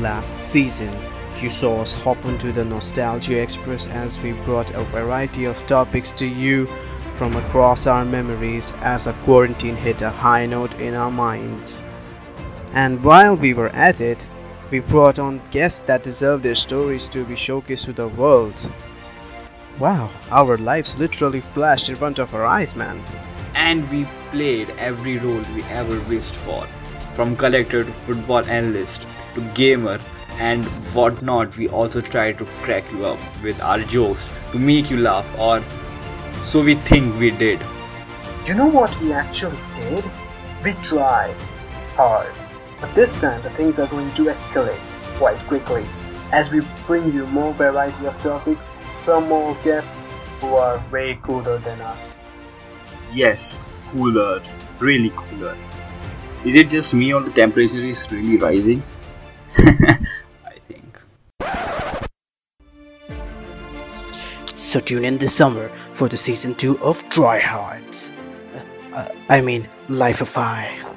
last season, you saw us hop onto the Nostalgia Express as we brought a variety of topics to you from across our memories as the quarantine hit a high note in our minds. And while we were at it, we brought on guests that deserve their stories to be showcased to the world. Wow, our lives literally flashed in front of our eyes, man. And we played every role we ever wished for. From collector to football analyst to gamer and whatnot, we also try to crack you up with our jokes to make you laugh, or so we think we did. You know what we actually did? We tried hard. But this time the things are going to escalate quite quickly as we bring you more variety of topics and some more guests who are way cooler than us. Yes, cooler, really cooler. Is it just me or the temperature is really rising? I think. So tune in this summer for the season 2 of Dry Hearts. Uh, I mean, Life of Pi.